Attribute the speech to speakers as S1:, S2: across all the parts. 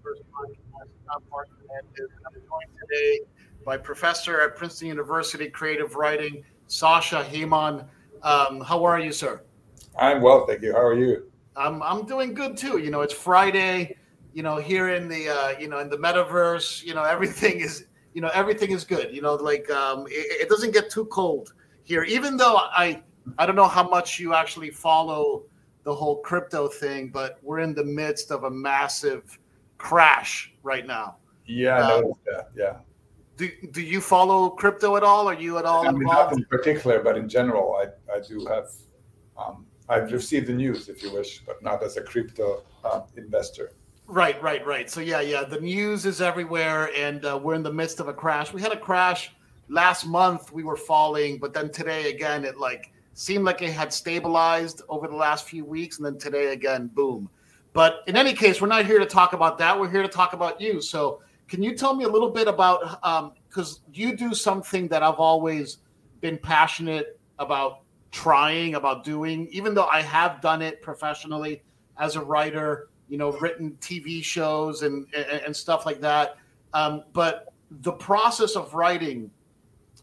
S1: Metaverse Podcast. I'm Mark Hernandez, and I'm joined today by Professor at Princeton University Creative Writing, Sasha Hemon. Um, how are you, sir?
S2: I'm well, thank you. How are you?
S1: I'm I'm doing good too. You know, it's Friday. You know, here in the uh, you know in the metaverse, you know everything is you know everything is good. You know, like um, it, it doesn't get too cold here. Even though I I don't know how much you actually follow the whole crypto thing, but we're in the midst of a massive crash right now.
S2: Yeah, I uh, noticed that. Yeah.
S1: Do, do you follow crypto at all? Are you at all
S2: I mean, involved? Not in particular, but in general, I, I do have. Um, I've received the news, if you wish, but not as a crypto uh, investor.
S1: Right, right, right. So yeah, yeah, the news is everywhere, and uh, we're in the midst of a crash. We had a crash last month. We were falling, but then today again, it like seemed like it had stabilized over the last few weeks, and then today again, boom. But in any case, we're not here to talk about that. We're here to talk about you. So, can you tell me a little bit about because um, you do something that I've always been passionate about trying, about doing, even though I have done it professionally as a writer, you know, written TV shows and and, and stuff like that. Um, but the process of writing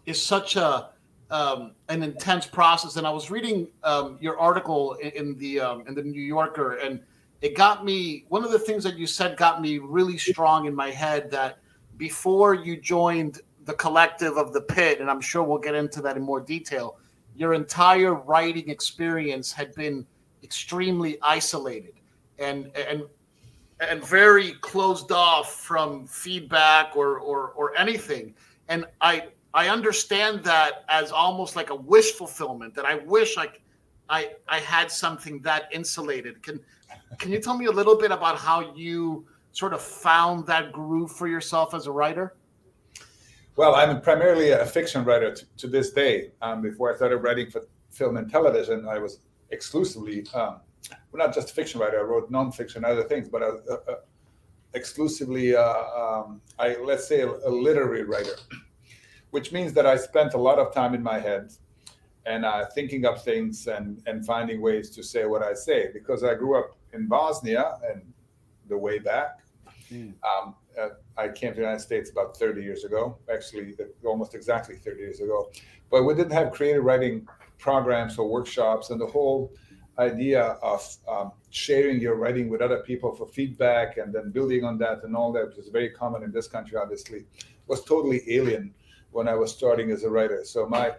S1: is such a um, an intense process. And I was reading um, your article in, in the um, in the New Yorker, and it got me. One of the things that you said got me really strong in my head. That before you joined the collective of the pit, and I'm sure we'll get into that in more detail. Your entire writing experience had been extremely isolated and and and very closed off from feedback or or, or anything. And I I understand that as almost like a wish fulfillment that I wish I, I, I had something that insulated. Can, can you tell me a little bit about how you sort of found that groove for yourself as a writer?
S2: Well, I'm primarily a fiction writer to, to this day. Um, before I started writing for film and television, I was exclusively, um, well, not just a fiction writer. I wrote nonfiction, other things, but I, uh, uh, exclusively, uh, um, I let's say, a, a literary writer which means that I spent a lot of time in my head and uh, thinking up things and, and finding ways to say what I say. Because I grew up in Bosnia and the way back. Mm. Um, uh, I came to the United States about 30 years ago, actually, almost exactly 30 years ago. But we didn't have creative writing programs or workshops, and the whole idea of um, sharing your writing with other people for feedback and then building on that and all that, which is very common in this country, obviously, was totally alien when I was starting as a writer. So my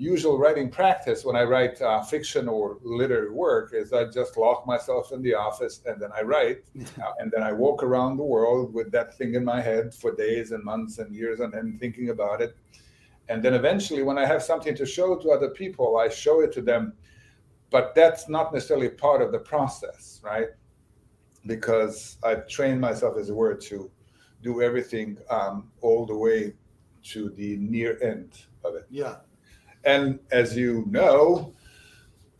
S2: usual writing practice when I write uh, fiction or literary work is I just lock myself in the office and then I write, uh, and then I walk around the world with that thing in my head for days and months and years and then thinking about it. And then eventually, when I have something to show to other people, I show it to them. But that's not necessarily part of the process, right? Because I've trained myself, as a word, to do everything um, all the way to the near end of it.
S1: Yeah.
S2: And as you know,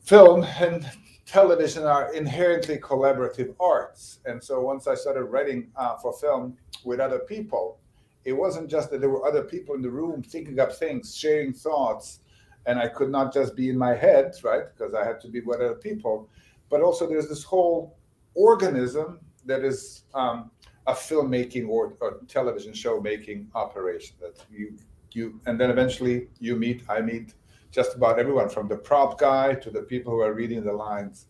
S2: film and television are inherently collaborative arts. And so once I started writing uh, for film with other people, it wasn't just that there were other people in the room thinking up things, sharing thoughts, and I could not just be in my head, right? Because I had to be with other people. But also, there's this whole organism that is um, a filmmaking or, or television show making operation that you you and then eventually you meet i meet just about everyone from the prop guy to the people who are reading the lines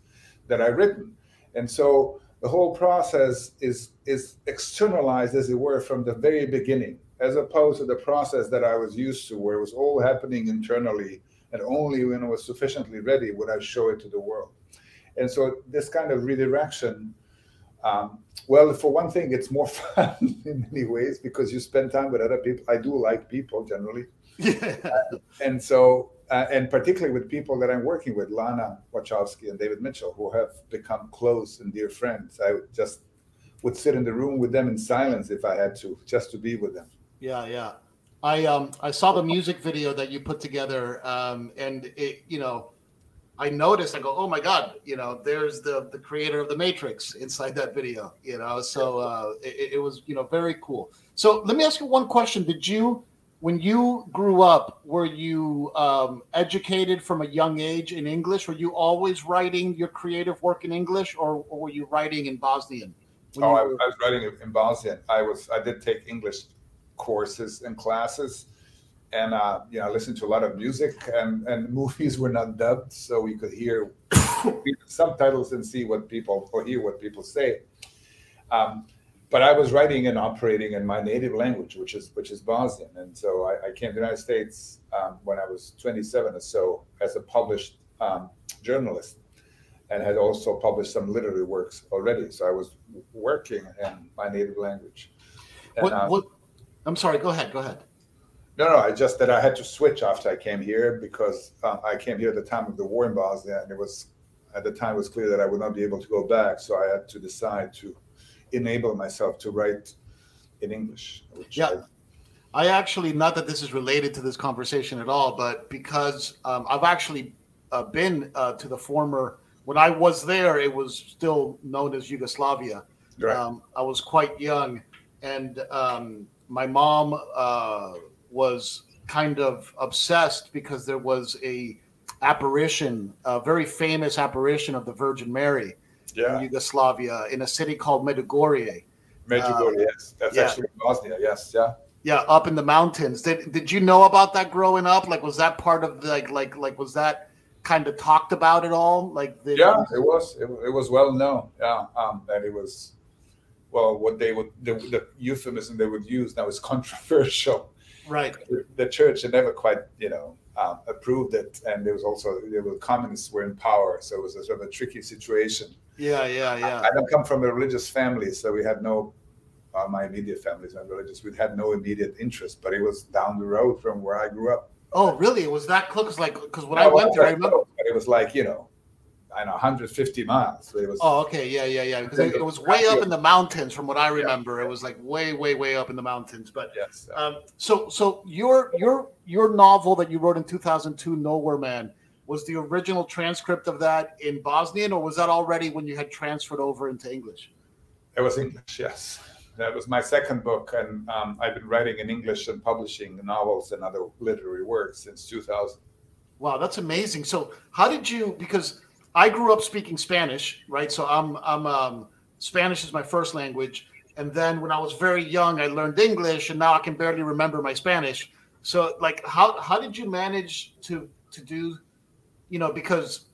S2: that i've written. And so the whole process is is externalized as it were from the very beginning as opposed to the process that i was used to where it was all happening internally and only when it was sufficiently ready would i show it to the world. And so this kind of redirection um, well, for one thing, it's more fun in many ways because you spend time with other people. I do like people generally. Yeah. Uh, and so, uh, and particularly with people that I'm working with, Lana Wachowski and David Mitchell, who have become close and dear friends. I just would sit in the room with them in silence if I had to, just to be with them.
S1: Yeah, yeah. I um I saw the music video that you put together, um, and it you know I noticed, I go, oh my God, you know, there's the the creator of the Matrix inside that video, you know. So uh, it, it was, you know, very cool. So let me ask you one question: Did you, when you grew up, were you um, educated from a young age in English? Were you always writing your creative work in English, or, or were you writing in Bosnian
S2: Oh, I, I, was writing in Bosnian. I was I did take English courses and classes, and uh, you know, I listened to a lot of music, and and movies were not dubbed, so we could hear subtitles and see what people or hear what people say. Um, but I was writing and operating in my native language, which is which is Bosnian, and so I, I came to the United States um, when I was 27 or so as a published um, journalist, and had also published some literary works already. So I was working in my native language.
S1: And, what, uh, what? I'm sorry. Go ahead. Go ahead.
S2: No, no. I just that I had to switch after I came here because uh, I came here at the time of the war in Bosnia, and it was at the time it was clear that I would not be able to go back. So I had to decide to enable myself to write in English.
S1: yeah. I, I, actually, not that this is related to this conversation at all, but because um, I've actually uh, been uh, to the former, when I was there, it was still known as Yugoslavia. Right. Um, I was quite young, and um, my mom uh, was kind of obsessed because there was a apparition, a very famous apparition of the Virgin Mary yeah. in Yugoslavia in a city called Medjugorje.
S2: Medjugorje, uh, yes, that's yeah. actually Bosnia. Yes, yeah.
S1: Yeah, up in the mountains. Did Did you know about that growing up? Like, was that part of the, like like like was that kind of talked about at all? Like,
S2: the, yeah, it was. It, it was well known. Yeah, um, that it was. Well, what they would the, the euphemism they would use now is controversial.
S1: Right.
S2: The, church had never quite, you know, um, approved it, and there was also there were communists were in power, so it was a sort of a tricky situation.
S1: Yeah, yeah, yeah.
S2: I, I don't come from a religious family, so we had no. Uh, my immediate family's not religious. We had no immediate interest, but it was down the road from where I grew up.
S1: Oh, really? It was that close? Like, because when no, I went there, I remember.
S2: it was like you know, I know 150 miles. It was.
S1: Oh, okay, yeah, yeah, yeah. Because it, it, was way up in the mountains, from what I remember. Yeah. It was like way, way, way up in the mountains. But
S2: yes.
S1: Um, so, so your your your novel that you wrote in 2002, Nowhere Man, was the original transcript of that in Bosnian, or was that already when you had transferred over into English?
S2: It was English, yes. That was my second book, and um, I've been writing in English and publishing novels and other literary works since 2000.
S1: Wow, that's amazing. So, how did you? Because I grew up speaking Spanish, right? So I'm I'm um, Spanish is my first language, and then when I was very young, I learned English, and now I can barely remember my Spanish. So, like, how how did you manage to to do you know, because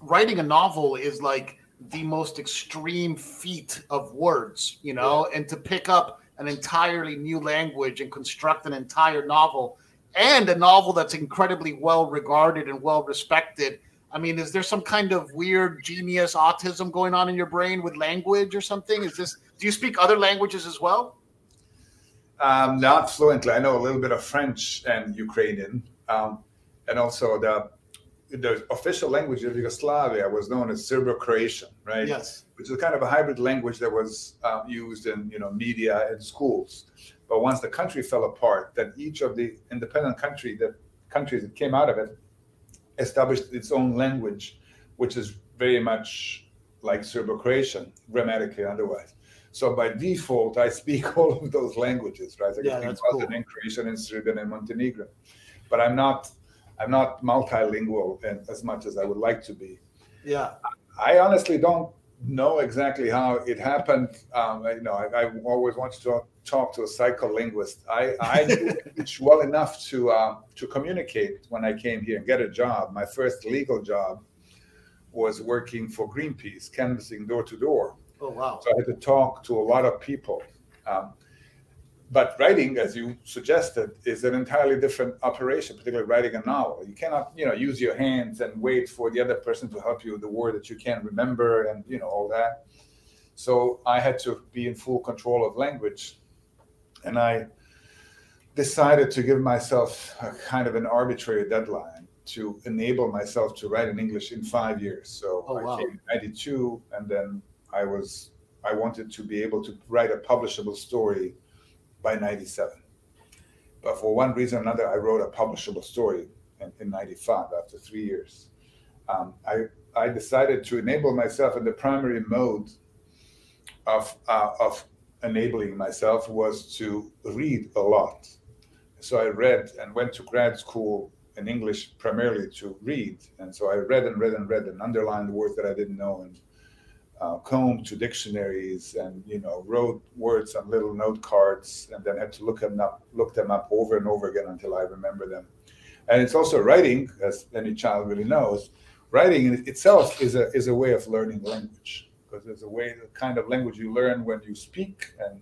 S1: writing a novel is like the most extreme feat of words, you know, and to pick up an entirely new language and construct an entire novel and a novel that's incredibly well regarded and well respected. I mean, is there some kind of weird genius autism going on in your brain with language or something? Is this, do you speak other languages as well?
S2: Um, not fluently. I know a little bit of French and Ukrainian. Um, and also the the official language of Yugoslavia was known as Serbo-Croatian, right?
S1: Yes.
S2: Which is kind of a hybrid language that was um, used in you know media and schools. But once the country fell apart, that each of the independent country that countries that came out of it established its own language, which is very much like Serbo-Croatian, grammatically otherwise. So by default, I speak all of those languages, right? I
S1: yeah, speak
S2: Bosnian, cool. Croatian, and Serbian, and Montenegrin. But I'm not I'm not multilingual as much as I would like to be.
S1: Yeah.
S2: I honestly don't know exactly how it happened. Um, you know, I, I, always wanted to talk to a psycholinguist. I, I knew English well enough to uh, to communicate when I came here and get a job. My first legal job was working for Greenpeace, canvassing door to door.
S1: Oh wow!
S2: So I had to talk to a lot of people. Um, but writing, as you suggested, is an entirely different operation, particularly writing a novel. You cannot, you know, use your hands and wait for the other person to help you with the word that you can't remember and you know all that. So I had to be in full control of language, and I decided to give myself a kind of an arbitrary deadline to enable myself to write in English in five years. So
S1: oh, wow.
S2: I came in '92, and then I was I wanted to be able to write a publishable story by 97. But for one reason or another, I wrote a publishable story in, in 95 after three years. Um, I, I decided to enable myself in the primary mode of, uh, of enabling myself was to read a lot. So I read and went to grad school in English primarily to read. And so I read and read and read and underlined words that I didn't know and uh, combed to dictionaries and you know wrote words on little note cards and then had to look them up look them up over and over again until I remember them. And it's also writing, as any child really knows. Writing in itself is a is a way of learning language because there's a way the kind of language you learn when you speak and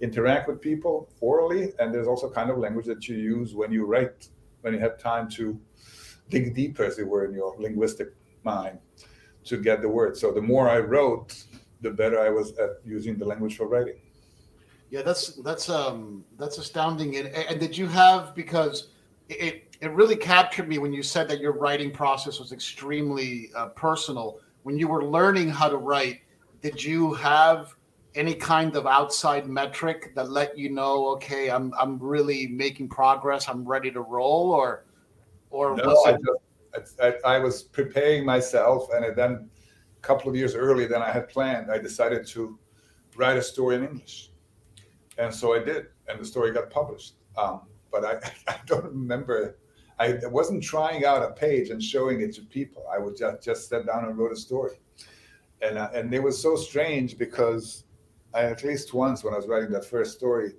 S2: interact with people orally, and there's also kind of language that you use when you write when you have time to dig deeper, as it were, in your linguistic mind to get the word. So the more I wrote, the better I was at using the language for writing.
S1: Yeah, that's that's um that's astounding. And, and did you have because it it really captured me when you said that your writing process was extremely uh, personal. When you were learning how to write, did you have any kind of outside metric that let you know, okay, I'm I'm really making progress, I'm ready to roll, or or
S2: no, was it- I just I, I, was preparing myself, and then a couple of years earlier than I had planned, I decided to write a story in English, and so I did, and the story got published. Um, but I, I don't remember. I wasn't trying out a page and showing it to people. I would just just sat down and wrote a story, and uh, and it was so strange because I at least once when I was writing that first story,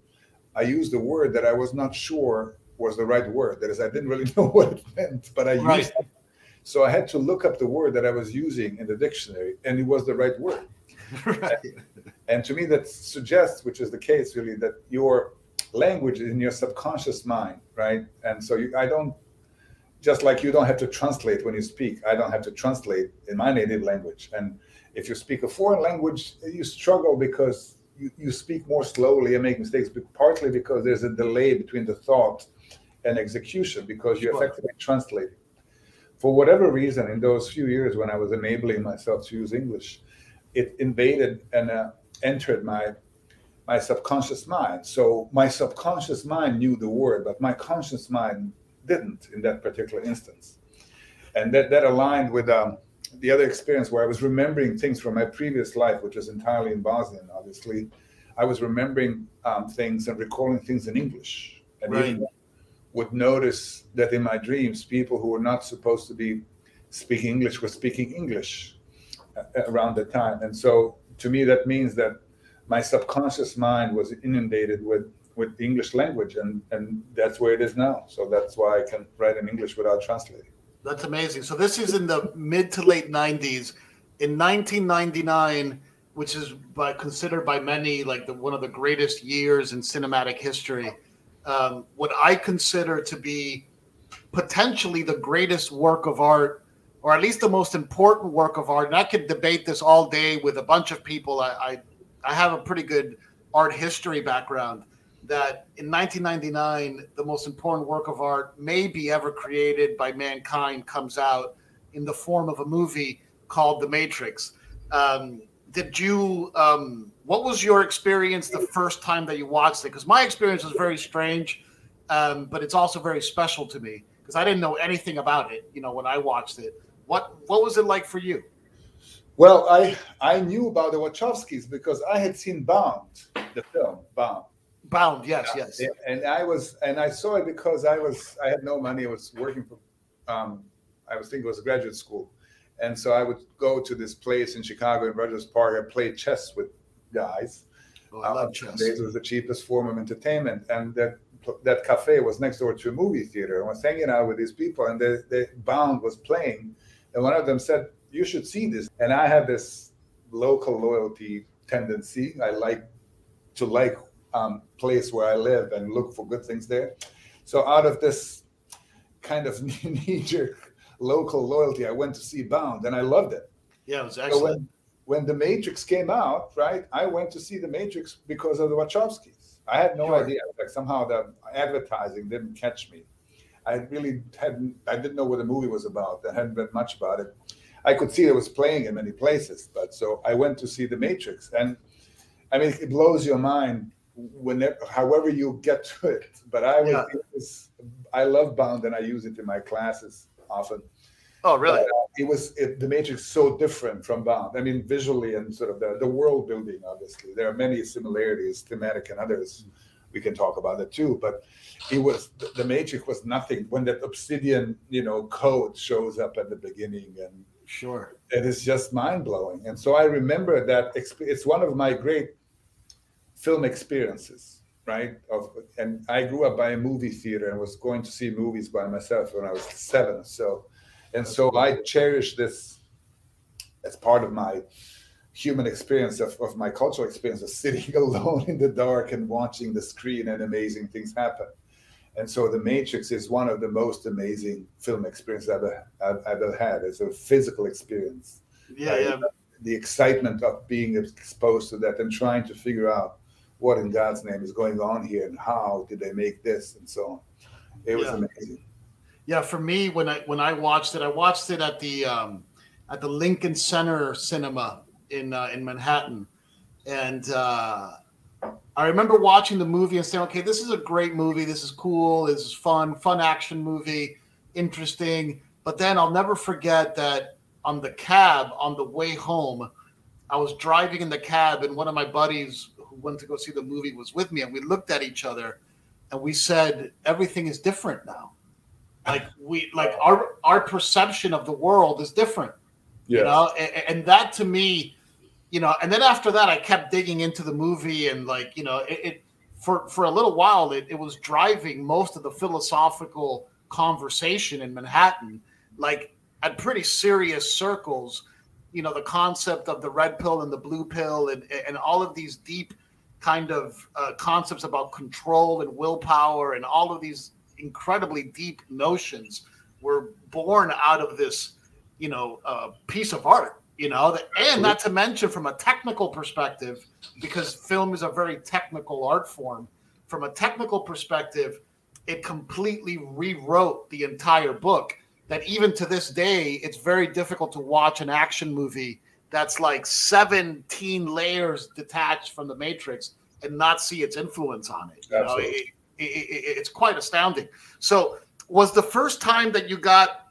S2: I used a word that I was not sure was the right word. That is, I didn't really know what it meant, but I right. used it. So I had to look up the word that I was using in the dictionary, and it was the right word. right. and, and to me, that suggests, which is the case really, that your language is in your subconscious mind, right? And so you, I don't, just like you don't have to translate when you speak, I don't have to translate in my native language. And if you speak a foreign language, you struggle because you, you speak more slowly and make mistakes, but partly because there's a delay between the thought and execution because you sure. effectively translate it. For whatever reason, in those few years when I was enabling myself to use English, it invaded and uh, entered my my subconscious mind. So my subconscious mind knew the word, but my conscious mind didn't in that particular instance. And that, that aligned with um, the other experience where I was remembering things from my previous life, which was entirely in Bosnian, obviously. I was remembering um, things and recalling things in English. And right. even would notice that in my dreams, people who were not supposed to be speaking English were speaking English uh, around the time. And so to me, that means that my subconscious mind was inundated with, with the English language, and, and that's where it is now. So that's why I can write in English without translating.
S1: That's amazing. So this is in the mid to late 90s. In 1999, which is by considered by many like the, one of the greatest years in cinematic history, um, what I consider to be potentially the greatest work of art, or at least the most important work of art. And I could debate this all day with a bunch of people. I, I, I have a pretty good art history background. That in 1999, the most important work of art maybe ever created by mankind comes out in the form of a movie called The Matrix. Um, did you um, what was your experience the first time that you watched it? Because my experience was very strange um, but it's also very special to me because i didn't know anything about it you know when i watched it. What what was it like for you?
S2: Well i i knew about the wachowskis because i had seen bound the film bound
S1: bound yes yeah. yes
S2: and i was and i saw it because i was i had no money i was working for um, i was thinking it was graduate school and so I would go to this place in Chicago in Rogers Park and play chess with guys.
S1: Oh, I love uh, chess.
S2: It was the cheapest form of entertainment, and that that cafe was next door to a movie theater. I was hanging out with these people, and the, the Bound was playing, and one of them said, "You should see this." And I have this local loyalty tendency. I like to like um, place where I live and look for good things there. So out of this kind of knee-jerk local loyalty, I went to see Bound and I loved it.
S1: Yeah, it was excellent. So
S2: when, when The Matrix came out, right, I went to see The Matrix because of the Wachowskis. I had no sure. idea. Like somehow the advertising didn't catch me. I really hadn't. I didn't know what the movie was about. I hadn't read much about it. I could see it was playing in many places, but so I went to see The Matrix, and I mean, it blows your mind whenever, however you get to it. But I was, yeah. was I love Bound, and I use it in my classes often.
S1: Oh, really? But, uh,
S2: it was it, the Matrix so different from Bound. I mean, visually and sort of the, the world building. Obviously, there are many similarities, thematic and others. We can talk about it too. But it was the, the Matrix was nothing when that Obsidian, you know, code shows up at the beginning, and
S1: Sure.
S2: It is just mind blowing. And so I remember that it's one of my great film experiences, right? Of, and I grew up by a movie theater and was going to see movies by myself when I was seven. So, and so I cherish this as part of my human experience of, of my cultural experience of sitting alone in the dark and watching the screen and amazing things happen. And so The Matrix is one of the most amazing film experiences I've ever, I've ever had. It's a physical experience.
S1: Yeah, yeah.
S2: The excitement of being exposed to that and trying to figure out what in God's name is going on here and how did they make this and so on. It was yeah. amazing.
S1: Yeah, for me, when I when I watched it, I watched it at the um, at the Lincoln Center Cinema in uh, in Manhattan, and uh, I remember watching the movie and saying, "Okay, this is a great movie. This is cool. This is fun. Fun action movie, interesting." But then I'll never forget that on the cab on the way home, I was driving in the cab, and one of my buddies who went to go see the movie was with me, and we looked at each other, and we said, "Everything is different now." Like we, like our our perception of the world is different. Yes. You know, and, and that to me you know, and then after that, I kept digging into the movie and like, you know, it, it for for a little while, it, it was driving most of the philosophical conversation in Manhattan, like at pretty serious circles. You know, the concept of the red pill and the blue pill, and and all of these deep kind of uh, concepts about control and willpower, and all of these incredibly deep notions were born out of this, you know, uh, piece of art you know, and not to mention from a technical perspective, because film is a very technical art form. From a technical perspective, it completely rewrote the entire book. That even to this day, it's very difficult to watch an action movie that's like 17 layers detached from the Matrix and not see its influence on it. You know, it, it, it, it's quite astounding. So, was the first time that you got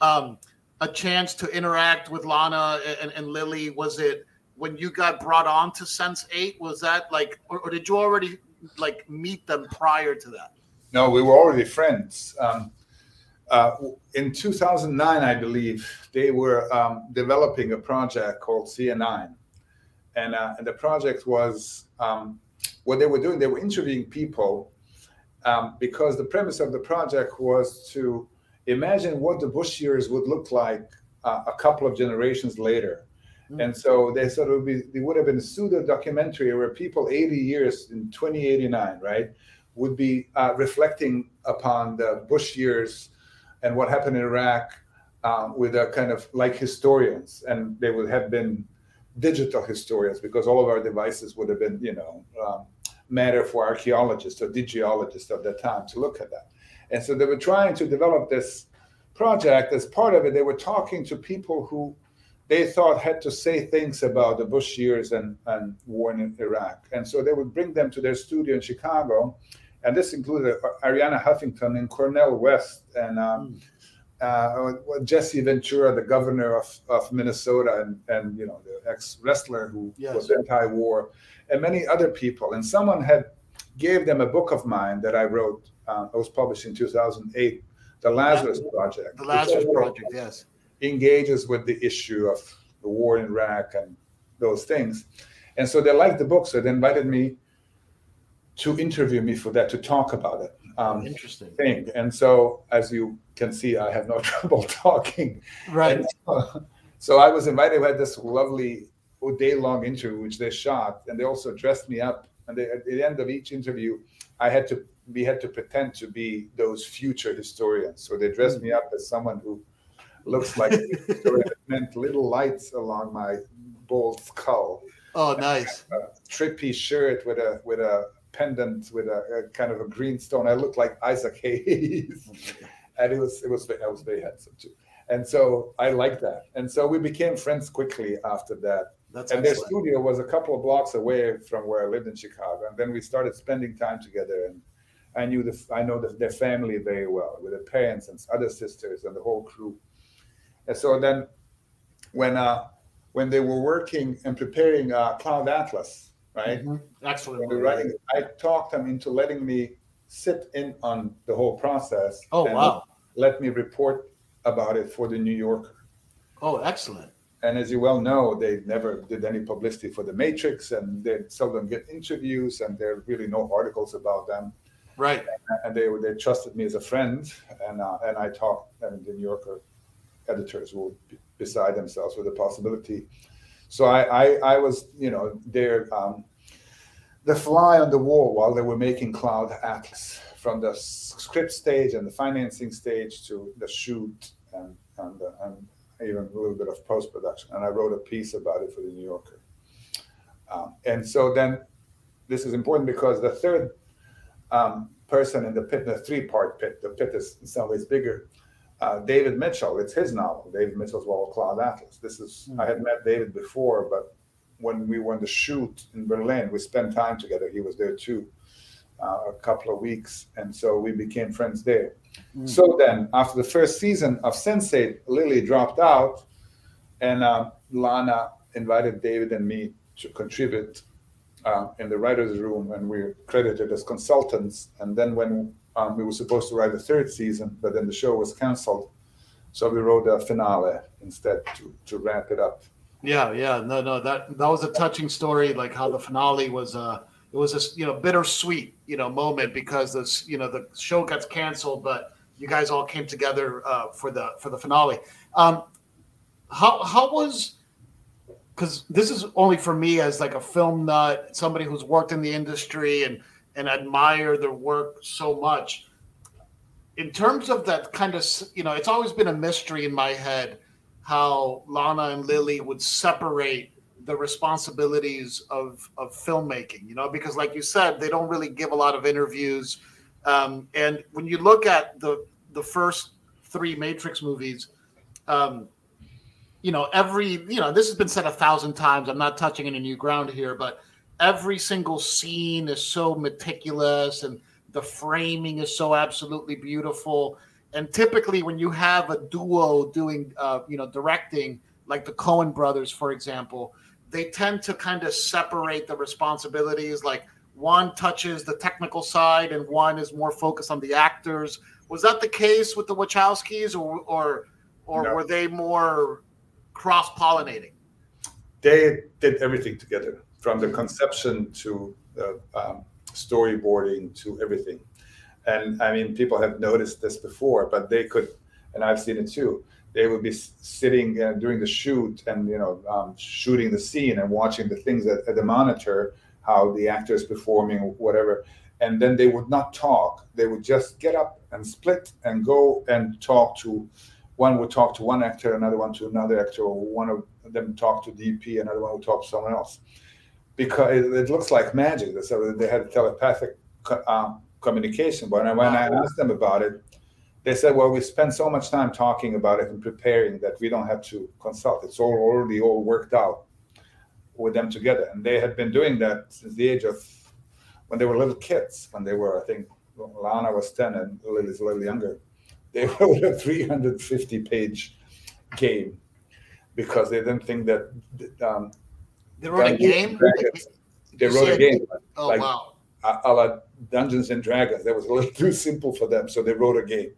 S1: um, a chance to interact with Lana and, and Lily? Was it when you got brought on to Sense8? Was that like, or, or, did you already like meet them prior to that?
S2: No, we were already friends. Um, uh, in 2009, I believe they were um, developing a project called CA9, and, uh, and the project was um, what they were doing. They were interviewing people um, because the premise of the project was to imagine what the Bush years would look like uh, a couple of generations later. Mm-hmm. And so they sort of be, they would have been a pseudo documentary where people 80 years in 2089, right, would be uh, reflecting upon the Bush years and what happened in Iraq um, with a kind of like historians. And they would have been digital historians because all of our devices would have been, you know, um, matter for archaeologists or digiologists of that time to look at that. And so they were trying to develop this project. As part of it, they were talking to people who they thought had to say things about the Bush years and, and war in Iraq. And so they would bring them to their studio in Chicago. And this included Arianna Huffington and Cornel West and um, uh, Jesse Ventura, the governor of, of Minnesota, and, and you know the ex wrestler who yes. was anti-war, and many other people. And someone had gave them a book of mine that I wrote uh, it was published in 2008, the Lazarus Project.
S1: The Lazarus Project, yes.
S2: Engages with the issue of the war in Iraq and those things. And so they liked the book, so they invited me to interview me for that, to talk about it.
S1: Um, Interesting.
S2: Thing. And so, as you can see, I have no trouble talking.
S1: Right.
S2: So, so, I was invited. We had this lovely day long interview, which they shot, and they also dressed me up. And they, at the end of each interview, I had to we had to pretend to be those future historians. So they dressed me up as someone who looks like a historian. it meant little lights along my bald skull.
S1: Oh, nice!
S2: trippy shirt with a with a pendant with a, a, kind of a green stone. I looked like Isaac Hayes, and it was it was I was very handsome too. And so I liked that. And so we became friends quickly after that. That's and excellent. their studio was a couple of blocks away from where I lived in Chicago. And then we started spending time together. And I knew the, I know the, their family very well, with their parents and other sisters and the whole crew. And so then, when uh, when they were working and preparing uh, Cloud Atlas, right? Mm-hmm.
S1: Excellent.
S2: Writing, I talked them into letting me sit in on the whole process.
S1: Oh wow!
S2: Let, me report about it for the New Yorker.
S1: Oh, excellent.
S2: And as you well know, they never did any publicity for the Matrix, and they seldom get interviews, and there are really no articles about them.
S1: Right.
S2: And they they trusted me as a friend, and uh, and I talked, and the New Yorker editors were beside themselves with the possibility. So I I, I was you know there. Um, the fly on the wall while they were making Cloud Atlas from the script stage and the financing stage to the shoot and and, uh, and even a little bit of post production. And I wrote a piece about it for the New Yorker. Um, and so then this is important because the third um, person in the pit, the three part pit, the pit is in some ways bigger. Uh, David Mitchell, it's his novel. David Mitchell's Wall Cloud Atlas. This is, mm-hmm. I had met David before, but when we went to shoot in Berlin, we spent time together. He was there too, uh, a couple of weeks. And so we became friends there. Mm. So then, after the first season of Sense8, Lily dropped out, and uh, Lana invited David and me to contribute uh, in the writers' room, and we were credited as consultants. And then, when um, we were supposed to write a third season, but then the show was canceled, so we wrote a finale instead to, to wrap it up.
S1: Yeah, yeah, no, no, that that was a touching story, like how the finale was. Uh, it was a you know bittersweet you know moment because this you know the show gets canceled, but you guys all came together uh, for the for the finale. Um, how how was because this is only for me as like a film nut, somebody who's worked in the industry and and admire their work so much. In terms of that kind of you know, it's always been a mystery in my head how Lana and Lily would separate the responsibilities of of filmmaking you know because like you said they don't really give a lot of interviews um, and when you look at the the first three matrix movies um, you know every you know this has been said a thousand times i'm not touching any new ground here but every single scene is so meticulous and the framing is so absolutely beautiful and typically when you have a duo doing uh, you know directing like the coen brothers for example they tend to kind of separate the responsibilities. Like one touches the technical side and one is more focused on the actors. Was that the case with the Wachowskis, or or or no. were they more cross pollinating?
S2: They did everything together, from the conception to the um, storyboarding to everything. And I mean, people have noticed this before, but they could, and I've seen it too they would be sitting uh, during the shoot and you know um, shooting the scene and watching the things at, at the monitor how the actor is performing whatever. And then they would not talk. They would just get up and split and go and talk to one would talk to one actor another one to another actor or one of them talk to dp another one would talk to someone else because it, it looks like magic so they had telepathic um, communication but when i asked them about it they said, well, we spend so much time talking about it and preparing that we don't have to consult. It's all already all worked out with them together. And they had been doing that since the age of when they were little kids, when they were, I think, Lana was 10 and Lily's a little younger. They wrote a 350 page game because they didn't think that. Um,
S1: they wrote a game?
S2: They wrote a game.
S1: Oh, like, wow.
S2: A, la Dungeons and Dragons. That was a little too simple for them, so they wrote a game.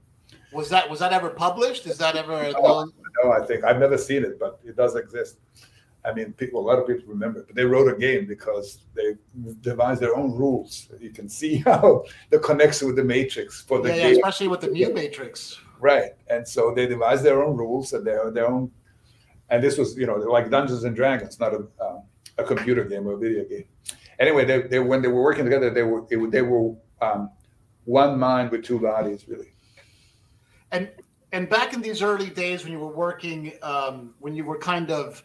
S1: Was that was that ever published? Is that ever?
S2: No, no, I think I've never seen it, but it does exist. I mean, people, a lot of people remember, it, but they wrote a game because they devised their own rules. You can see how the connection with the Matrix for the
S1: yeah, game, yeah, especially with the new Matrix.
S2: Right, and so they devised their own rules and their their own. And this was, you know, like Dungeons and Dragons, not a um, a computer game or a video game. Anyway, they, they when they were working together, they were it, they were um, one mind with two bodies, really.
S1: And and back in these early days when you were working, um, when you were kind of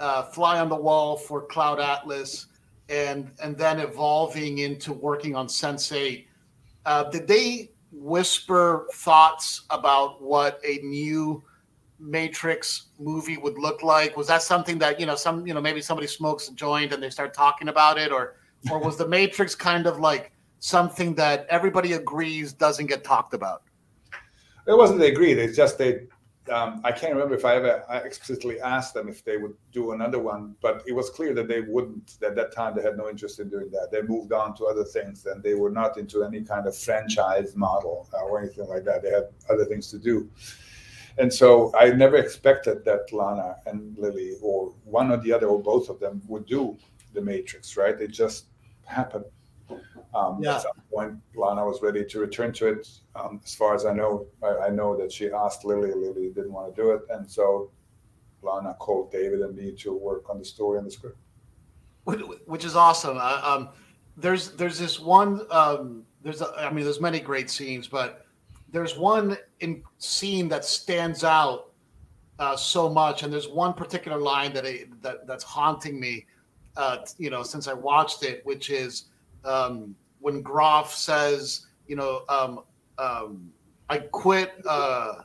S1: uh, fly on the wall for Cloud Atlas, and and then evolving into working on Sense8, uh, did they whisper thoughts about what a new Matrix movie would look like? Was that something that you know some you know maybe somebody smokes a joint and they start talking about it, or or was the Matrix kind of like something that everybody agrees doesn't get talked about?
S2: It wasn't they agreed. It's just they. Um, I can't remember if I ever I explicitly asked them if they would do another one, but it was clear that they wouldn't. At that time, they had no interest in doing that. They moved on to other things, and they were not into any kind of franchise model uh, or anything like that. They had other things to do. And so I never expected that Lana and Lily, or one or the other, or both of them, would do the Matrix. Right? It just happened. Um, yeah. At some point, Lana was ready to return to it. Um, as far as I know, I, I, know that she asked Lily. Lily didn't want to do it, and so Lana called David and me to work on the story and the script.
S1: Which is awesome. Uh, um, there's there's this one. Um, there's a, I mean, there's many great scenes, but there's one in scene that stands out uh, so much, and there's one particular line that I, that that's haunting me. Uh, you know, since I watched it, which is um, when Groff says, you know, um, um, I quit. Uh,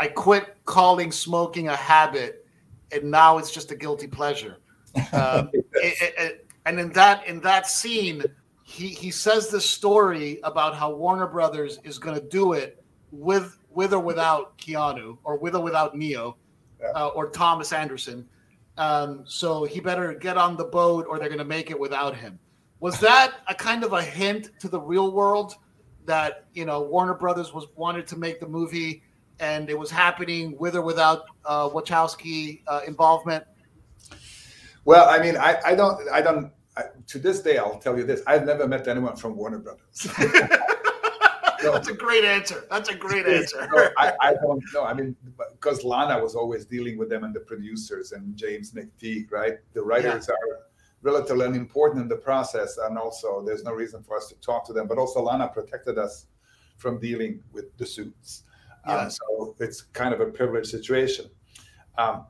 S1: I quit calling smoking a habit, and now it's just a guilty pleasure. Um, it, it, and in that in that scene, he he says this story about how Warner Brothers is going to do it with with or without Keanu, or with or without Neo, yeah. uh, or Thomas Anderson. Um, so he better get on the boat, or they're going to make it without him. Was that a kind of a hint to the real world that you know Warner Brothers was wanted to make the movie, and it was happening with or without uh, Wachowski uh, involvement?
S2: Well, I mean, I, I don't, I don't. I, to this day, I'll tell you this: I've never met anyone from Warner Brothers.
S1: That's a great answer. That's a great answer.
S2: no, I, I, don't know. I mean, because Lana was always dealing with them and the producers and James McTeigue, right? The writers yeah. are relatively unimportant in the process, and also there's no reason for us to talk to them. But also, Lana protected us from dealing with the suits. Um, yeah. Um, so it's kind of a privileged situation. Um,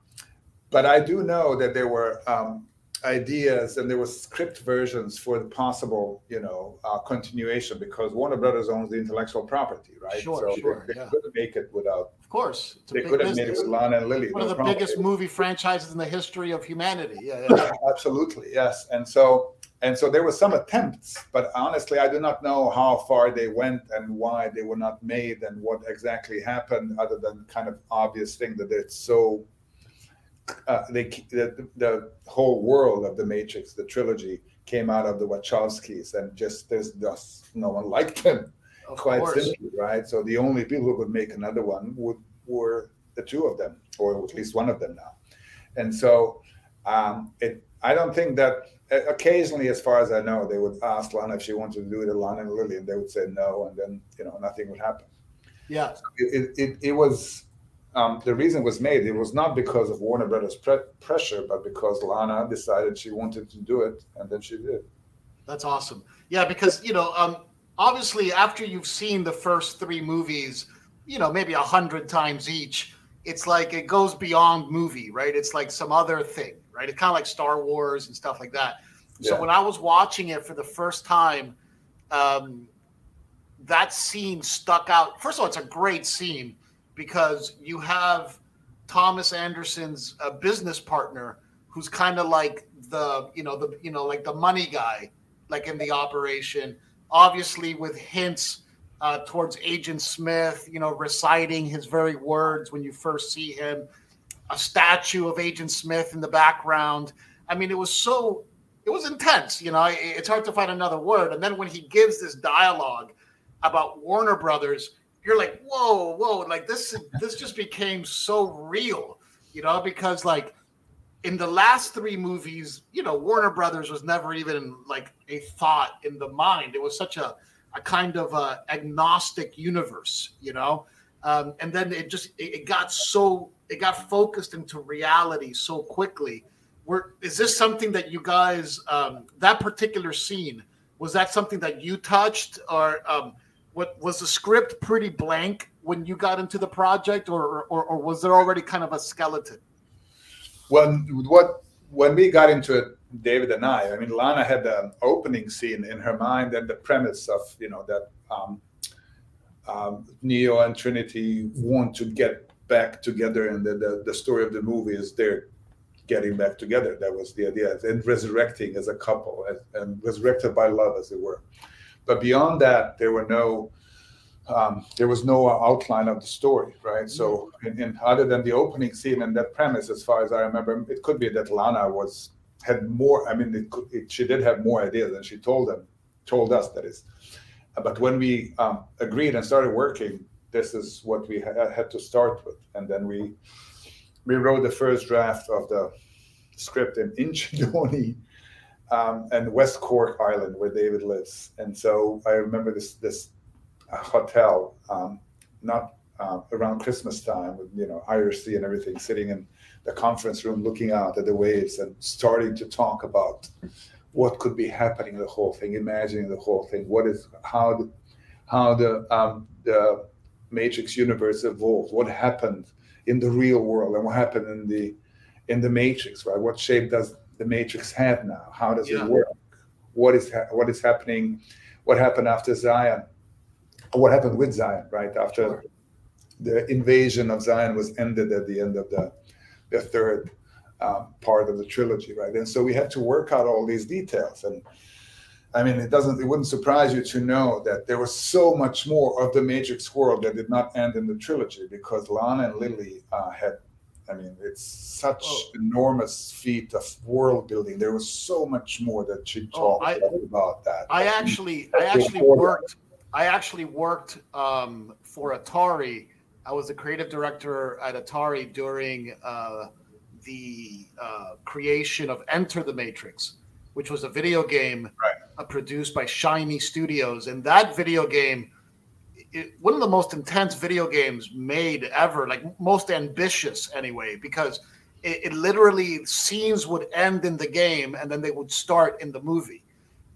S2: but I do know that there were um, ideas and there were script versions for the possible, you know, uh, continuation because Warner Brothers owns the intellectual property, right?
S1: Sure, so sure.
S2: They, they yeah. couldn't make it without.
S1: Of course,
S2: they could have made it with Lana and Lily.
S1: One no of the problem. biggest movie franchises in the history of humanity. Yeah, yeah.
S2: absolutely, yes. And so, and so there were some attempts, but honestly, I do not know how far they went and why they were not made and what exactly happened, other than kind of obvious thing that it's so uh, they the, the whole world of the Matrix, the trilogy, came out of the Wachowskis, and just there's just no one liked them, of quite course. simply, right? So the only people who could make another one would were the two of them, or at least one of them now, and so um, it. I don't think that occasionally, as far as I know, they would ask Lana if she wanted to do it, Lana and Lily, and they would say no, and then you know nothing would happen.
S1: Yeah, so
S2: it, it, it was um, the reason was made. It was not because of Warner Brothers pre- pressure, but because Lana decided she wanted to do it, and then she did.
S1: That's awesome. Yeah, because you know, um, obviously, after you've seen the first three movies, you know, maybe a hundred times each, it's like it goes beyond movie, right? It's like some other thing, right? It's kind of like Star Wars and stuff like that. Yeah. So when I was watching it for the first time, um, that scene stuck out. First of all, it's a great scene because you have Thomas Anderson's uh, business partner who's kind of like the you know the you know like the money guy like in the operation. Obviously with hints uh, towards agent smith you know reciting his very words when you first see him. A statue of agent smith in the background. I mean it was so it was intense you know it's hard to find another word. And then when he gives this dialogue about warner brothers you're like, whoa, whoa, like this this just became so real, you know, because like in the last three movies, you know, Warner Brothers was never even like a thought in the mind. It was such a a kind of a agnostic universe, you know. Um, and then it just it, it got so it got focused into reality so quickly. Were is this something that you guys um, that particular scene was that something that you touched or um, what was the script pretty blank when you got into the project, or or, or was there already kind of a skeleton?
S2: Well, what when we got into it, David and I, I mean, Lana had the opening scene in her mind and the premise of you know that um, um, Neo and Trinity want to get back together, and the, the, the story of the movie is they're getting back together. That was the idea, and resurrecting as a couple, and, and resurrected by love, as it were. But beyond that, there were no um, there was no outline of the story, right? So, in, in, other than the opening scene and that premise, as far as I remember, it could be that Lana was had more. I mean, it could, it, she did have more ideas than she told them, told us that is. But when we um, agreed and started working, this is what we ha- had to start with, and then we we wrote the first draft of the script in Inchydoney um, and West Cork Ireland, where David lives. And so I remember this this uh, hotel, um, not uh, around Christmas time, with you know Sea and everything, sitting in the conference room, looking out at the waves and starting to talk about what could be happening the whole thing, imagining the whole thing. What is how the how the um, the Matrix universe evolved, what happened in the real world, and what happened in the in the Matrix, right? What shape does the Matrix have now? How does yeah. it work? What is ha- what is happening? What happened after Zion? What happened with Zion, right? After sure. the invasion of Zion was ended at the end of the the third um, part of the trilogy, right? And so we had to work out all these details. And I mean, it doesn't, it wouldn't surprise you to know that there was so much more of the Matrix world that did not end in the trilogy because Lana and Lily uh, had. I mean, it's such oh. enormous feat of world building. There was so much more that she talked oh, I, about that.
S1: I actually, I actually worked. I actually worked um, for Atari. I was a creative director at Atari during uh, the uh, creation of Enter the Matrix, which was a video game
S2: right.
S1: uh, produced by Shiny Studios. And that video game, it, one of the most intense video games made ever, like most ambitious anyway, because it, it, literally scenes would end in the game and then they would start in the movie.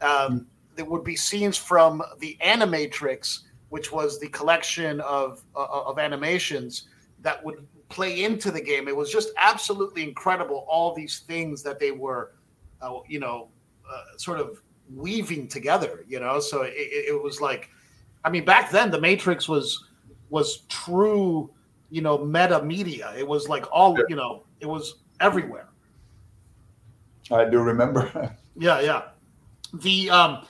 S1: Um. There would be scenes from the Animatrix, which was the collection of uh, of animations that would play into the game. It was just absolutely incredible. All these things that they were, uh, you know, uh, sort of weaving together. You know, so it, it, was like, I mean, back then the Matrix was was true, you know, meta media. It was like all, you know, it was everywhere.
S2: I do remember.
S1: yeah, yeah. The um,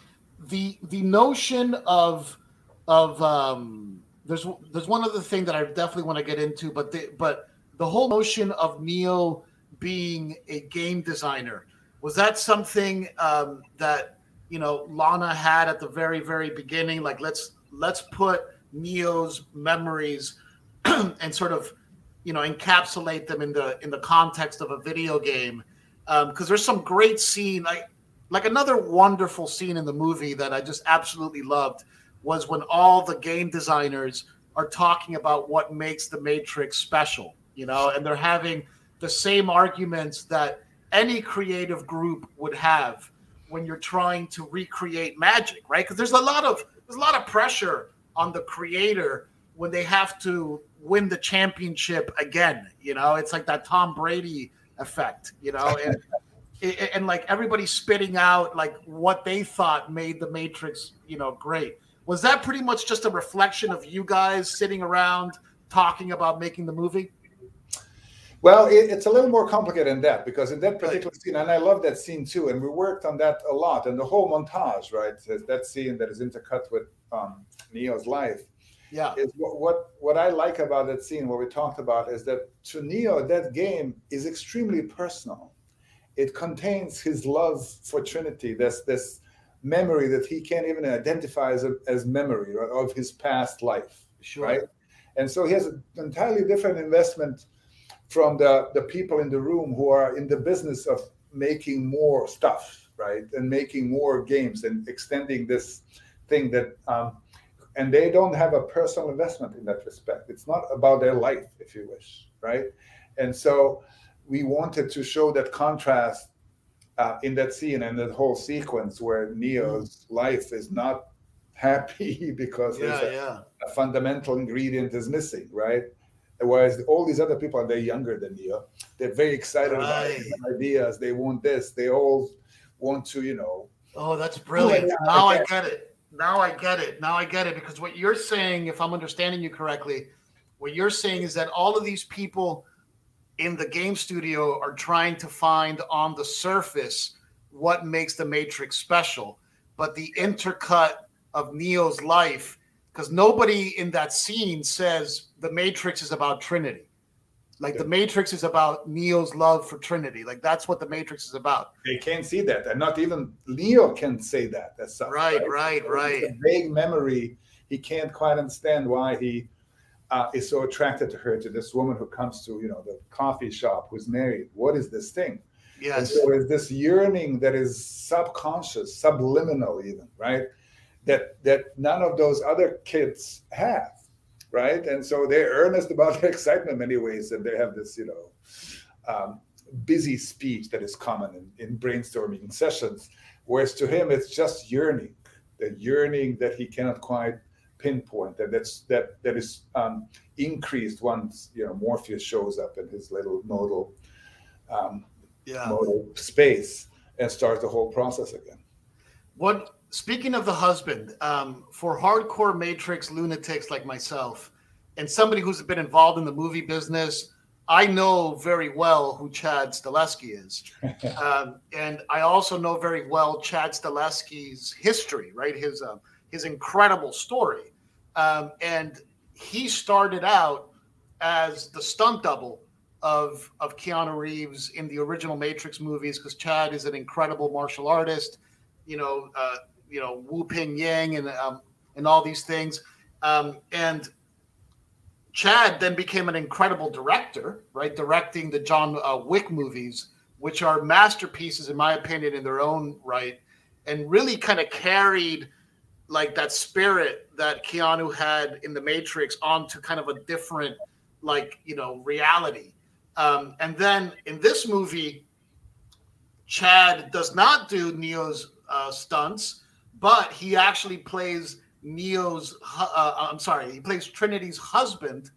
S1: the the notion of of um there's there's one other thing that I definitely want to get into, but the but the whole notion of Neo being a game designer was that something um, that you know Lana had at the very very beginning? Like let's let's put Neo's memories and sort of you know encapsulate them in the in the context of a video game because um, there's some great scene like like another wonderful scene in the movie that I just absolutely loved was when all the game designers are talking about what makes the Matrix special, you know, and they're having the same arguments that any creative group would have when you're trying to recreate magic, right? Because there's a lot of there's a lot of pressure on the creator when they have to win the championship again. You know, it's like that Tom Brady effect, you know, and and, and like everybody spitting out like what they thought made the Matrix, you know, great was that pretty much just a reflection of you guys sitting around talking about making the movie?
S2: Well, it, it's a little more complicated than that because in that particular right. scene, and I love that scene too, and we worked on that a lot, and the whole montage, right? That scene that is intercut with um, Neo's life.
S1: Yeah.
S2: Is what, what what I like about that scene, what we talked about, is that to Neo, that game is extremely personal. It contains his love for Trinity. This this memory that he can't even identify as, a, as memory of his past life
S1: sure.
S2: right and so he has an entirely different investment from the, the people in the room who are in the business of making more stuff right and making more games and extending this thing that um, and they don't have a personal investment in that respect it's not about their life if you wish right and so we wanted to show that contrast uh, in that scene and that whole sequence where Neo's life is not happy because
S1: yeah,
S2: a,
S1: yeah.
S2: a, fundamental ingredient is missing, right? Whereas all these other people, they're younger than Neo. They're very excited right. about ideas. They want this. They all want to, you know.
S1: Oh, that's brilliant. now I get it. Now I get it. Now I get it. Because what you're saying, if I'm understanding you correctly, what you're saying is that all of these people in the game studio are trying to find on the surface what makes the Matrix special. But the intercut of Neo's life, because nobody in that scene says the Matrix is about Trinity. Like the Matrix is about Neo's love for Trinity. Like that's what the Matrix is about.
S2: They can't see that, and not even Neo can say that. That's
S1: right, right, right. right.
S2: vague memory. He can't quite understand why he uh, is so attracted to her, to this woman who comes to, you know, the coffee shop, who's married. What is this thing?
S1: Yes. And
S2: so it's this yearning that is subconscious, subliminal, even right, that that none of those other kids have, right? And so they're earnest about their excitement in many ways, and they have this, you know, um, busy speech that is common in, in brainstorming sessions. Whereas to him, it's just yearning, the yearning that he cannot quite pinpoint that that's that that is um, increased once you know Morpheus shows up in his little modal um, yeah. modal space and starts the whole process again.
S1: What speaking of the husband um, for hardcore Matrix lunatics like myself and somebody who's been involved in the movie business. I know very well who Chad Stahelski is. um, and I also know very well Chad Stahelski's history, right? His, uh, his incredible story. Um, and he started out as the stunt double of of Keanu Reeves in the original Matrix movies because Chad is an incredible martial artist, you know, uh, you know Wu Ping Yang and um, and all these things, um, and Chad then became an incredible director, right, directing the John uh, Wick movies, which are masterpieces in my opinion in their own right, and really kind of carried like that spirit that Keanu had in the Matrix onto kind of a different, like you know, reality. Um, and then in this movie, Chad does not do Neo's uh, stunts, but he actually plays Neo's. Uh, uh, I'm sorry, he plays Trinity's husband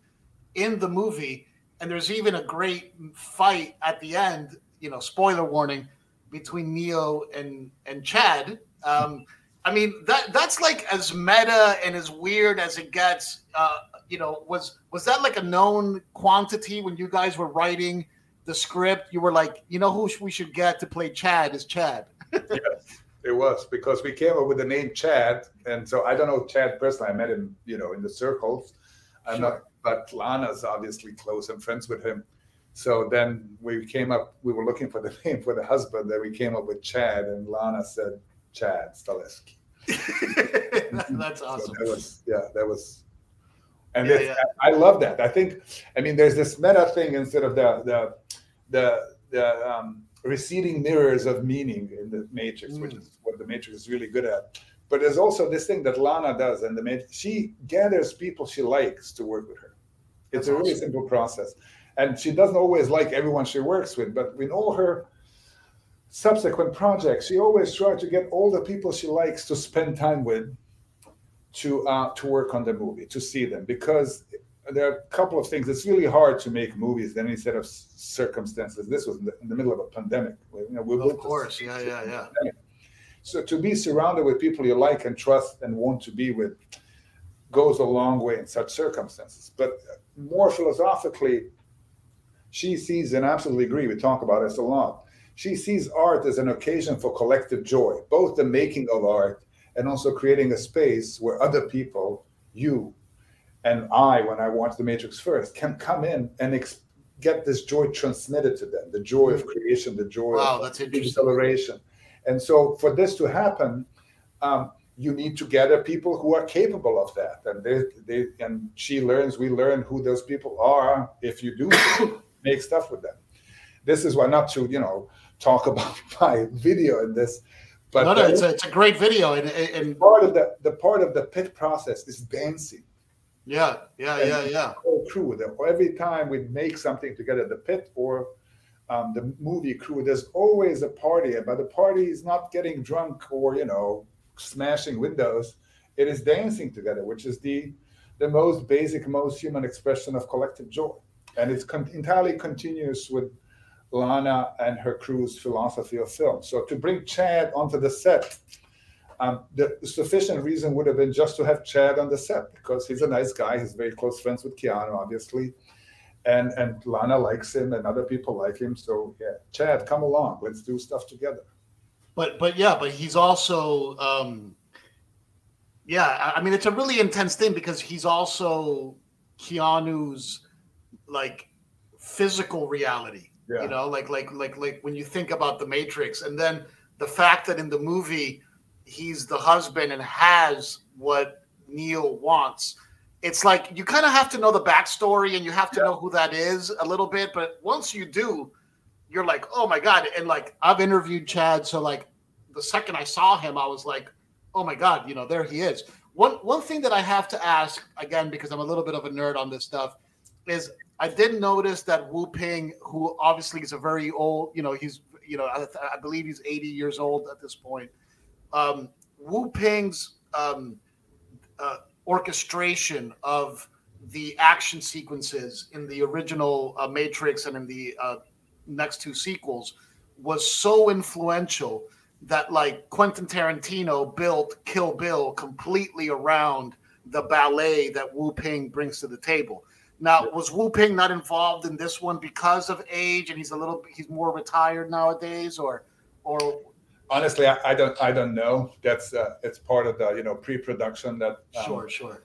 S1: in the movie, and there's even a great fight at the end. You know, spoiler warning between Neo and and Chad. Um, I mean that that's like as meta and as weird as it gets. Uh, you know, was was that like a known quantity when you guys were writing the script? You were like, you know, who we should get to play Chad is Chad.
S2: it was because we came up with the name Chad, and so I don't know Chad personally. I met him, you know, in the circles. I'm sure. not, but Lana's obviously close and friends with him. So then we came up. We were looking for the name for the husband. Then we came up with Chad, and Lana said Chad Stahelski.
S1: That's awesome.
S2: So that was yeah, that was and yeah, yeah. I, love that. I think I mean there's this meta thing instead of the the the the um, receding mirrors of meaning in the matrix, mm. which is what the matrix is really good at. But there's also this thing that Lana does, and the matrix, she gathers people she likes to work with her. It's That's a really awesome. simple process, and she doesn't always like everyone she works with, but in all her subsequent projects, she always tries to get all the people she likes to spend time with to uh, to work on the movie, to see them, because there are a couple of things. It's really hard to make movies in any set of circumstances. This was in the, in the middle of a pandemic.
S1: You know, we of course, yeah, yeah, yeah. Pandemic.
S2: So to be surrounded with people you like and trust and want to be with goes a long way in such circumstances. But uh, more philosophically, she sees and absolutely agree. We talk about this a lot she sees art as an occasion for collective joy, both the making of art and also creating a space where other people, you and I, when I watch The Matrix first, can come in and ex- get this joy transmitted to them the joy of creation, the joy
S1: wow,
S2: of
S1: that's
S2: acceleration. And so, for this to happen, um, you need to gather people who are capable of that. And they, they, and she learns, we learn who those people are if you do make stuff with them. This is why not to, you know, talk about my video in this.
S1: But no, no, it's a, it's a great video, and, and
S2: part of the the part of the pit process is dancing.
S1: Yeah, yeah, and yeah, yeah.
S2: Whole crew. That every time we make something together, the pit or um, the movie crew, there's always a party, but the party is not getting drunk or you know smashing windows. It is dancing together, which is the the most basic, most human expression of collective joy, and it's con- entirely continuous with Lana and her crew's philosophy of film. So to bring Chad onto the set, um, the sufficient reason would have been just to have Chad on the set because he's a nice guy. He's very close friends with Keanu, obviously, and and Lana likes him, and other people like him. So yeah, Chad, come along. Let's do stuff together.
S1: But but yeah, but he's also um, yeah. I mean, it's a really intense thing because he's also Keanu's like physical reality yeah. You know, like like like like when you think about the Matrix, and then the fact that in the movie he's the husband and has what Neo wants. it's like you kind of have to know the backstory and you have to yeah. know who that is a little bit. But once you do, you're like, oh my god! And like I've interviewed Chad, so like the second I saw him, I was like, oh my god, you know, there he is. One one thing that I have to ask again because I'm a little bit of a nerd on this stuff is I did notice that Wu Ping, who obviously is a very old, you know, he's you know I, I believe he's 80 years old at this point. Um, Wu Ping's um, uh, orchestration of the action sequences in the original uh, Matrix and in the uh, next two sequels was so influential that like Quentin Tarantino built Kill Bill completely around the ballet that Wu Ping brings to the table. Now, was Wu Ping not involved in this one because of age and he's a little he's more retired nowadays or or
S2: honestly, I, I, don't I don't know. That's uh, it's part of the you know pre-production that
S1: um, sure sure.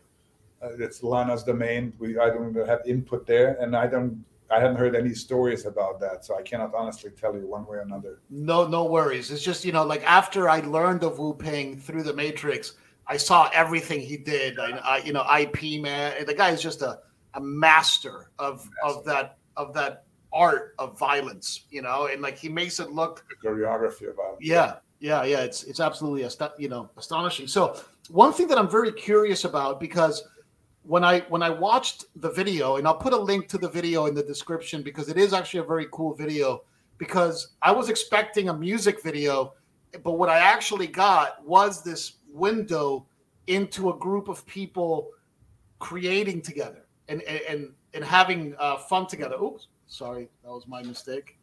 S2: Uh, it's Lana's domain. We I don't even have input there, and I don't I haven't heard any stories about that, so I cannot honestly tell you one way or another.
S1: No, no worries. It's just you know, like after I learned of Wu Ping through the Matrix, I saw everything he did. I, I you know, Ip Man, the guy is just a, a master of master. of that of that art of violence, you know, and like he makes it look
S2: the choreography of violence.
S1: Yeah, yeah, yeah. It's it's absolutely ast- you know astonishing. So one thing that I'm very curious about because when I when I watched the video, and I'll put a link to the video in the description because it is actually a very cool video. Because I was expecting a music video, but what I actually got was this window into a group of people creating together and and and having uh, fun together. Oops, Sorry, that was my mistake.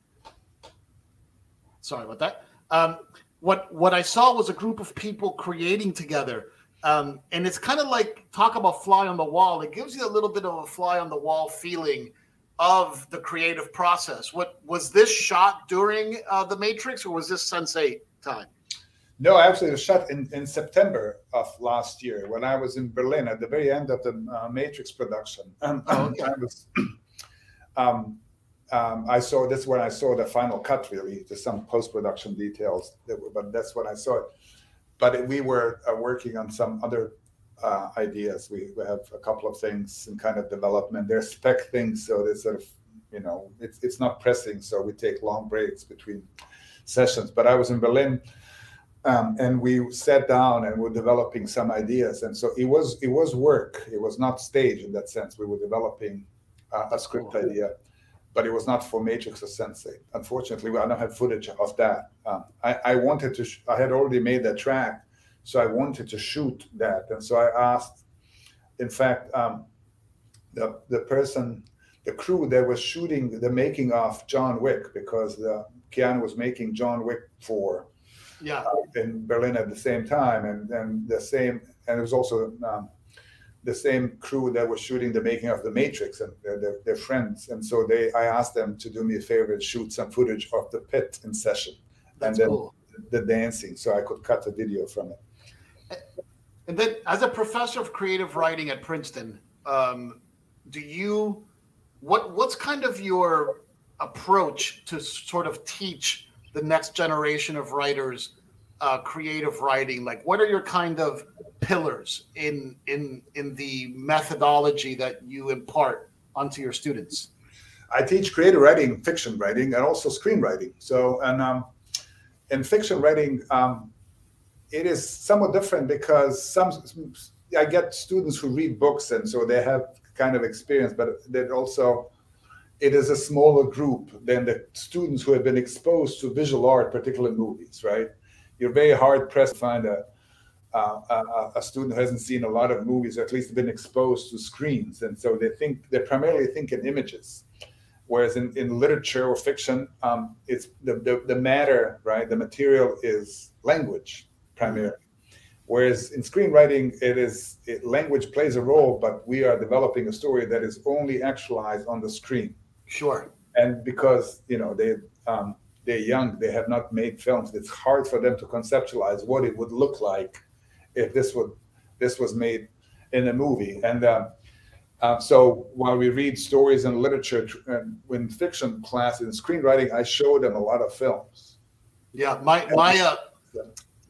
S1: Sorry about that. Um, what what I saw was a group of people creating together, um, and it's kind of like talk about fly on the wall. It gives you a little bit of a fly on the wall feeling of the creative process. What was this shot during uh, the Matrix, or was this Sense8 time?
S2: No, actually, it was shot in, in September of last year when I was in Berlin at the very end of the uh, Matrix production. Um, oh. I was, um, um, I saw this when I saw the final cut. Really, just some post production details. That were, but that's when I saw it. But it, we were uh, working on some other uh, ideas. We, we have a couple of things in kind of development. They're spec things, so they sort of, you know, it's it's not pressing. So we take long breaks between sessions. But I was in Berlin. Um, and we sat down and were developing some ideas, and so it was it was work. It was not stage in that sense. We were developing uh, a script idea, but it was not for Matrix or Sense8. Unfortunately, I don't have footage of that. Um, I, I, wanted to, sh- I had already made that track, so I wanted to shoot that. And so I asked, in fact, um, the, the person, the crew that was shooting the making of John Wick, because the, Keanu was making John Wick 4
S1: yeah.
S2: Uh, in Berlin at the same time. And, and the same, and it was also um, the same crew that was shooting the making of the Matrix, and they're, they're, they're, friends. And so they, I asked them to do me a favor and shoot some footage of the pit in session,
S1: That's
S2: and then
S1: cool.
S2: the dancing, so I could cut a video from it.
S1: And then, as a professor of creative writing at Princeton, um, do you what what's kind of your approach to sort of teach the next generation of writers uh, creative writing? Like, what are your kind of pillars in in in the methodology that you impart onto your students?
S2: I teach creative writing, fiction writing, and also screenwriting. So, and um, in fiction writing, um, it is somewhat different because some I get students who read books, and so they have kind of experience, but that also it is a smaller group than the students who have been exposed to visual art, particularly movies, right? You're very hard pressed to find a uh, a, a, student who hasn't seen a lot of movies, or at least been exposed to screens, and so they think they primarily think in images. Whereas in, in literature or fiction, um, it's the, the, the matter, right? The material is language primarily. Whereas in screenwriting, it is it, language plays a role, but we are developing a story that is only actualized on the screen.
S1: Sure.
S2: And because you know they um, they're young, they have not made films. It's hard for them to conceptualize what it would look like if this would this was made in a movie. And uh, uh, so while we read stories and literature and in fiction class in screenwriting, I show them a lot of films.
S1: Yeah, my my uh,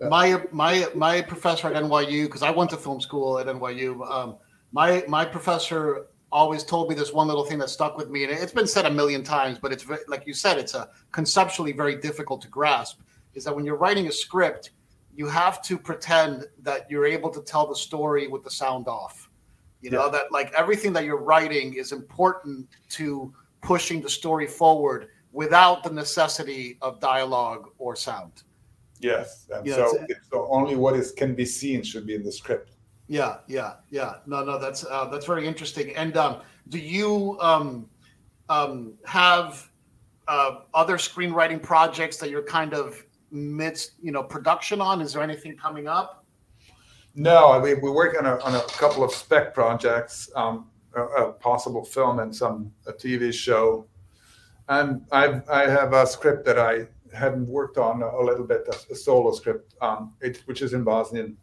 S1: my my my professor at NYU because I went to film school at NYU. Um, my my professor always told me this one little thing that stuck with me, and it's been said a million times, but it's like you said, it's a conceptually very difficult to grasp. Is that when you're writing a script, you have to pretend that you're able to tell the story with the sound off. You know yeah. that like everything that you're writing is important to pushing the story forward without the necessity of dialogue or sound.
S2: Yes, and so, so only what is can be seen should be in the script.
S1: Yeah, yeah, yeah. No, no, that's uh, that's very interesting. And um, do you um, um, have uh, other screenwriting projects that you're kind of midst, you know, production on? Is there anything coming up?
S2: No, I mean we're working on a, on a couple of spec projects, um, a, a, possible film and some a TV show, and I I have a script that I hadn't worked on a little bit, a, a solo script, um, it, which is in Bosnian.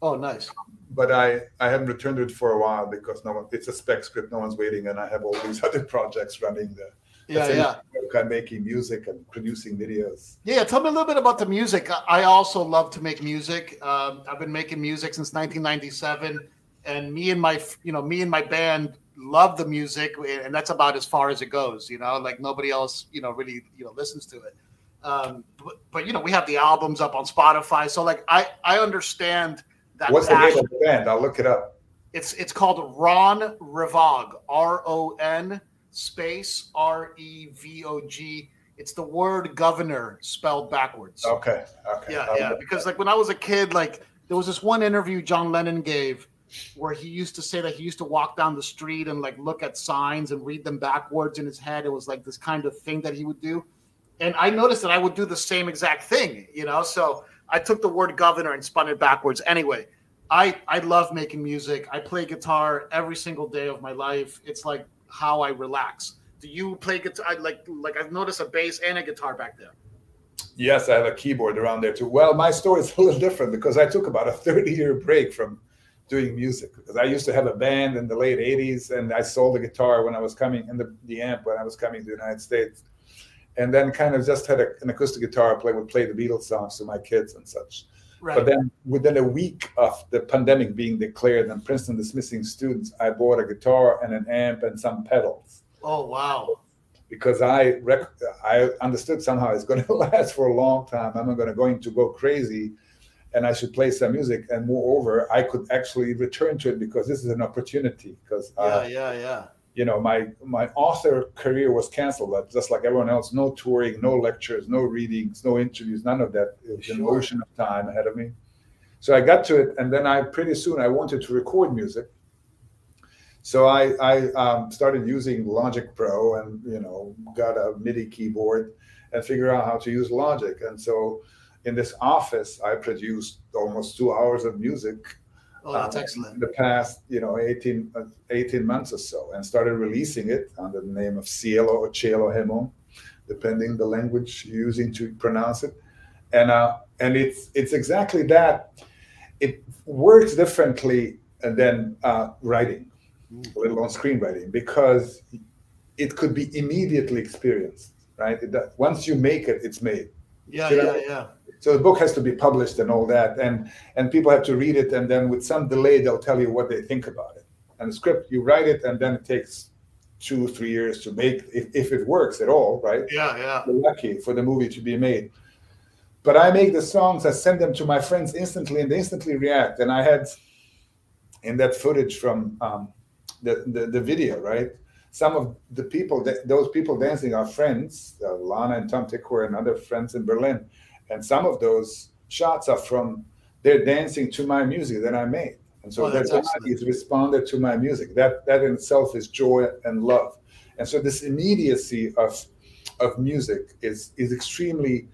S1: Oh, nice
S2: but I, I haven't returned it for a while because no one it's a spec script, no one's waiting, and I have all these other projects running there.
S1: Yeah, yeah.
S2: I'm making music and producing videos.
S1: Yeah, tell me a little bit about the music. I also love to make music. Um, I've been making music since 1997, and me and my you know me and my band love the music, and that's about as far as it goes. You know, like nobody else you know really you know listens to it. Um, but, but you know we have the albums up on Spotify, so like I I understand
S2: that What's the name of the band? I'll look it up.
S1: It's it's called Ron Revog. R O N space R E V O G. It's the word governor spelled backwards.
S2: Okay. Okay.
S1: Yeah, I'll yeah. Because like when I was a kid, like there was this one interview John Lennon gave where he used to say that he used to walk down the street and like look at signs and read them backwards in his head. It was like this kind of thing that he would do. And I noticed that I would do the same exact thing, you know. So I took the word governor and spun it backwards. Anyway, I I love making music. I play guitar every single day of my life. It's like how I relax. Do you play guitar? Like like I've noticed a bass and a guitar back there.
S2: Yes, I have a keyboard around there too. Well, my story is a little different because I took about a 30 year break from doing music because I used to have a band in the late 80s and I sold the guitar when I was coming and the, the amp when I was coming to the United States and then kind of just had a, an acoustic guitar. Play would play the Beatles songs to my kids and such. Right. But then within a week of the pandemic being declared and Princeton dismissing students, I bought a guitar and an amp and some pedals.
S1: Oh wow!
S2: Because I rec- I understood somehow it's going to last for a long time. I'm not going to going to go crazy, and I should play some music. And moreover, I could actually return to it because this is an opportunity. Because
S1: uh, yeah, yeah, yeah
S2: you know my my author career was canceled. But just like everyone else no touring no lectures no readings no interviews none of that. It was sure. an ocean of time ahead of me. So i got to it and then i pretty soon i wanted to record music. So i i um, started using Logic Pro and you know got a MIDI keyboard and figure out how to use Logic. And so in this office i produced almost two hours of music
S1: Oh, that's um, excellent.
S2: In the past, you know, 18, uh, 18 months or so, and started releasing it under the name of Cielo or Cielo Hemo, depending the language you're using to pronounce it. And uh, and it's it's exactly that. It works differently than uh, writing, mm. let alone screenwriting, because it could be immediately experienced, right? It, once you make it, it's made.
S1: Yeah, yeah, yeah
S2: so the book has to be published and all that and and people have to read it and then with some delay they'll tell you what they think about it. And the script you write it and then it takes two three years to make if, if it works at all right?
S1: Yeah yeah.
S2: You're lucky for the movie to be made. But i make the songs i send them to my friends instantly and they instantly react. And i had in that footage from um, the, the, the video right? Some of the people that those people dancing are friends uh, Lana and Tom Tykwer and other friends in Berlin and some of those shots are from they're dancing to my music that I made. And so oh, their bodies responded to my music. That that in itself is joy and love. And so this immediacy of of music is is extremely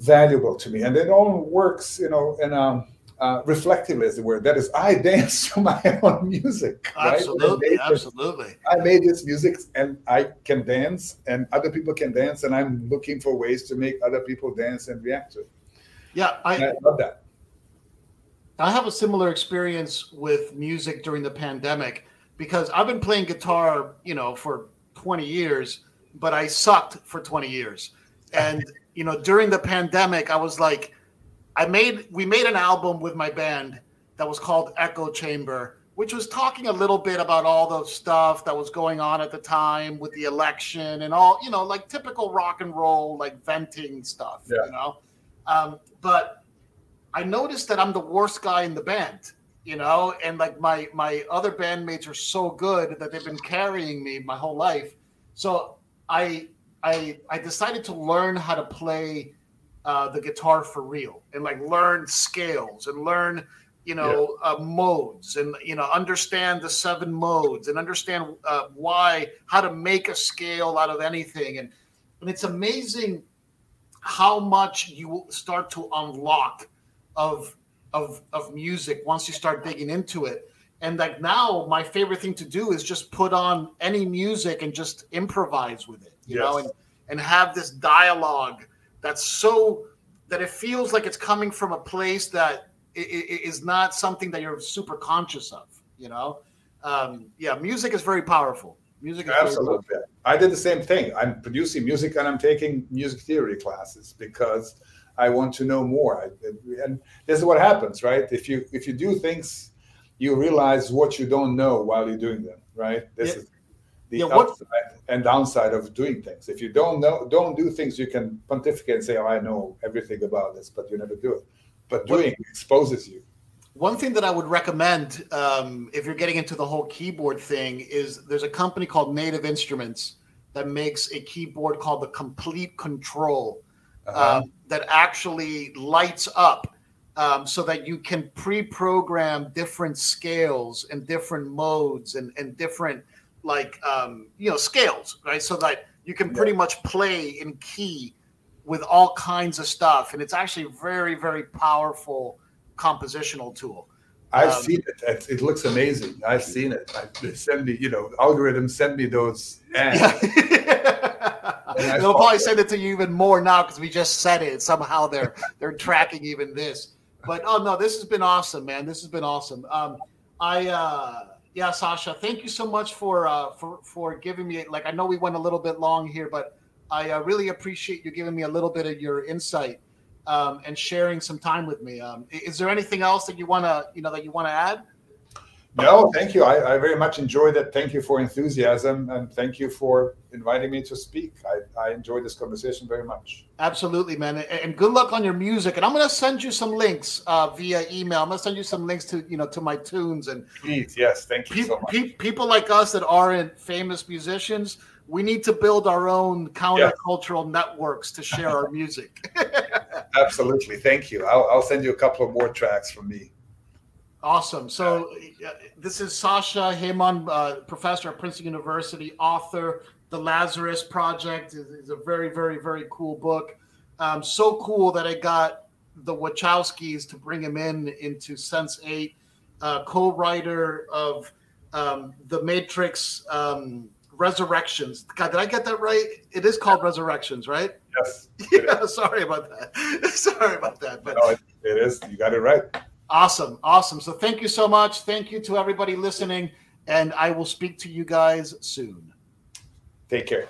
S2: valuable to me. And it all works, you know, in a um, uh, reflectively, as it were. That is, I dance to my own music.
S1: Absolutely, right? I absolutely. This,
S2: I made this music, and I can dance, and other people can dance, and I'm looking for ways to make other people dance and react to it.
S1: Yeah, I,
S2: I love that.
S1: I have a similar experience with music during the pandemic because I've been playing guitar, you know, for 20 years, but I sucked for 20 years. And, you know, during the pandemic, I was like, I made we made an album with my band that was called Echo Chamber, which was talking a little bit about all the stuff that was going on at the time with the election and all, you know, like typical rock and roll, like venting stuff, yeah. you know. Um, but I noticed that I'm the worst guy in the band, you know, and like my my other bandmates are so good that they've been carrying me my whole life. So I I I decided to learn how to play uh, the guitar for real and like learn scales and learn you know yeah. uh, modes and you know understand the seven modes and understand uh, why how to make a scale out of anything and and it's amazing how much you start to unlock of of of music once you start digging into it and like now my favorite thing to do is just put on any music and just improvise with it you yes. know and and have this dialogue that's so that it feels like it's coming from a place that is not something that you're super conscious of. You know, um, yeah, music is very powerful. Music is
S2: absolutely. I did the same thing. I'm producing music and I'm taking music theory classes because I want to know more. I, and this is what happens, right? If you if you do things, you realize what you don't know while you're doing them, right? This yeah. is the yeah, upside and downside of doing things. If you don't know, don't do things, you can pontificate and say, "Oh, I know everything about this," but you never do it but doing what, exposes you.
S1: One thing that I would recommend um, if you're getting into the whole keyboard thing is there's a company called Native Instruments that makes a keyboard called the Komplete Kontrol uh-huh. um, that actually lights up um, so that you can pre-program different scales and different modes and, and different like um, you know scales, right? So that you can pretty much play in key with all kinds of stuff, and it's actually a very, very powerful compositional tool.
S2: I've um, seen it. It looks amazing. I've seen it. I, send me, you know, algorithms send me those ads.
S1: They'll probably send it to you even more now because we just said it. Somehow they're they're tracking even this. But oh no, this has been awesome, man. This has been awesome. Um, I uh, yeah, Sasha, thank you so much for uh, for for giving me like I know we went a little bit long here, but I uh, really appreciate you giving me a little bit of your insight um, and sharing some time with me. Um, is there anything else that you want to, you know, that you want to add?
S2: No, thank you. I, I, very much enjoyed it. Thank you for enthusiasm and thank you for inviting me to speak. I, I enjoyed this conversation very much.
S1: Absolutely, man. And good luck on your music. And I'm going to send you some links uh, via email. I'm going to send you some links to you know to my tunes and
S2: please, yes, thank you pe- so much. Pe-
S1: people like us that aren't famous musicians we need to build our own countercultural yeah. networks to share our music.
S2: Absolutely. Thank you. I'll, I'll, send you a couple of more tracks from me.
S1: Awesome. So, uh, this is Sasha Hemon, uh, professor at Princeton University, author. The Lazarus Project is, is a very, very, very cool book. Um, so cool that I got the Wachowskis to bring him in into Sense8, uh, co writer of um, The Matrix. Um, Resurrections. God, did I get that right? It is called Resurrections, right?
S2: Yes.
S1: Yeah. Sorry about that. sorry about that. But
S2: no, it, it is. You got it right.
S1: Awesome. Awesome. So thank you so much. Thank you to everybody listening. And I will speak to you guys soon.
S2: Take care.